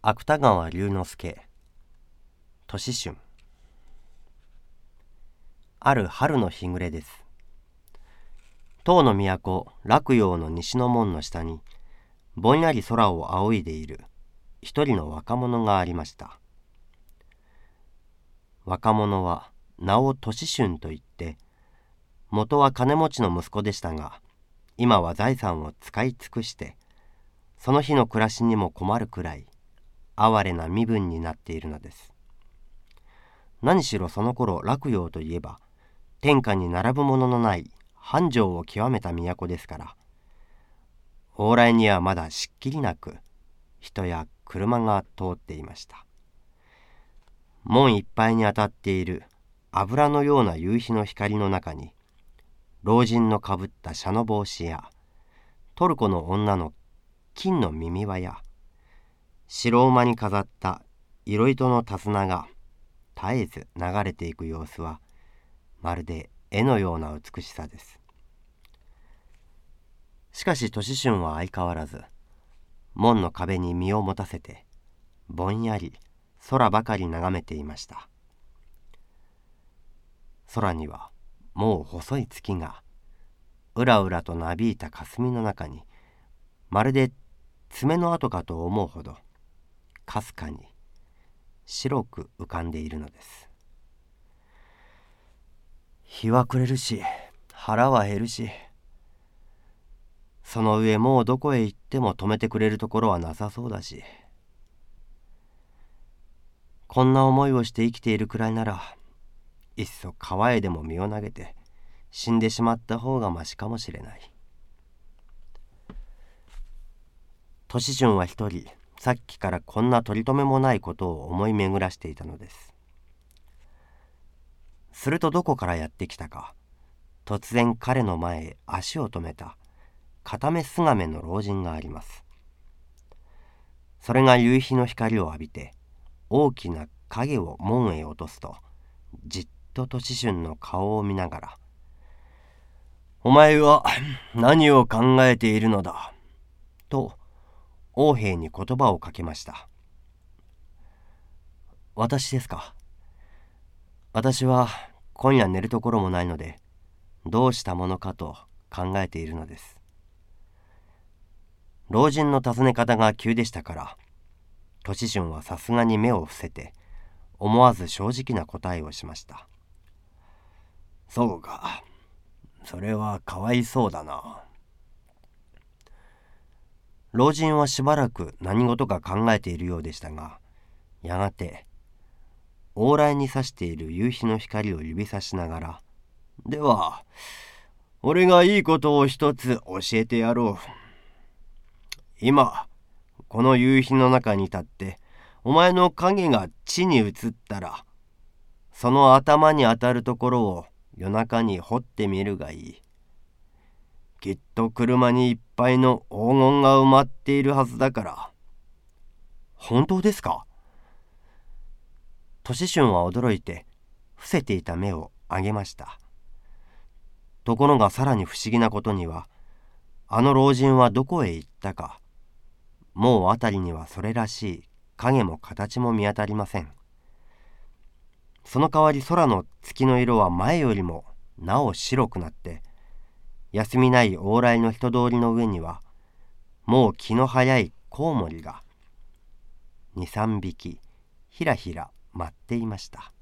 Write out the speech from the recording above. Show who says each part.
Speaker 1: 芥川龍之介。年春。ある春の日暮れです。唐の都洛陽の西の門の下にぼんやり空を仰いでいる一人の若者がありました。若者は名を年春といって元は金持ちの息子でしたが今は財産を使い尽くしてその日の暮らしにも困るくらい哀れな身分になっているのです。何しろその頃洛陽といえば天下に並ぶもののない繁盛を極めた都ですから往来にはまだしっきりなく人や車が通っていました。門いっぱいに当たっている油のような夕日の光の中に老人のかぶった紗の帽子やトルコの女の金の耳輪や白馬に飾った色糸の手綱が絶えず流れていく様子はまるで絵のような美しさです。しかし年春は相変わらず門の壁に身を持たせてぼんやり空ばかり眺めていました。空にはもう細い月がうらうらとなびいた霞の中にまるで爪の跡かと思うほどかすかに白く浮かんでいるのです。日は暮れるし腹は減るしその上もうどこへ行っても止めてくれるところはなさそうだしこんな思いをして生きているくらいならいっそ川へでも身を投げて死んでしまった方がましかもしれない。年順は一人さっきからこんな取り留めもないことを思い巡らしていたのです。するとどこからやってきたか。突然彼の前へ足を止めた。片目すがめの老人があります。それが夕日の光を浴びて大きな影を門へ落とすとじっと年春の顔を見ながら「お前は何を考えているのだ」と王兵に言葉をかけました。私ですか？私は今夜寝るところもないのでどうしたものかと考えているのです。老人の尋ね方が急でしたから年春はさすがに目を伏せて思わず正直な答えをしました。そうか。それはかわいそうだな。老人はしばらく何事か考えているようでしたがやがて往来に差している夕日の光を指さしながら「では俺がいいことを一つ教えてやろう。今この夕日の中に立ってお前の影が地に移ったらその頭に当たるところを夜中に掘ってみるがいい。きっと車にいっぱいの黄金が埋まっているはずだから。本当ですか？年春は驚いて伏せていた目を上げました。ところがさらに不思議なことにはあの老人はどこへ行ったかもう辺りにはそれらしい影も形も見当たりません。その代わり空の月の色は前よりもなお白くなって休みない往来の人通りの上にはもう気の早いコウモリが23匹ひらひら舞っていました。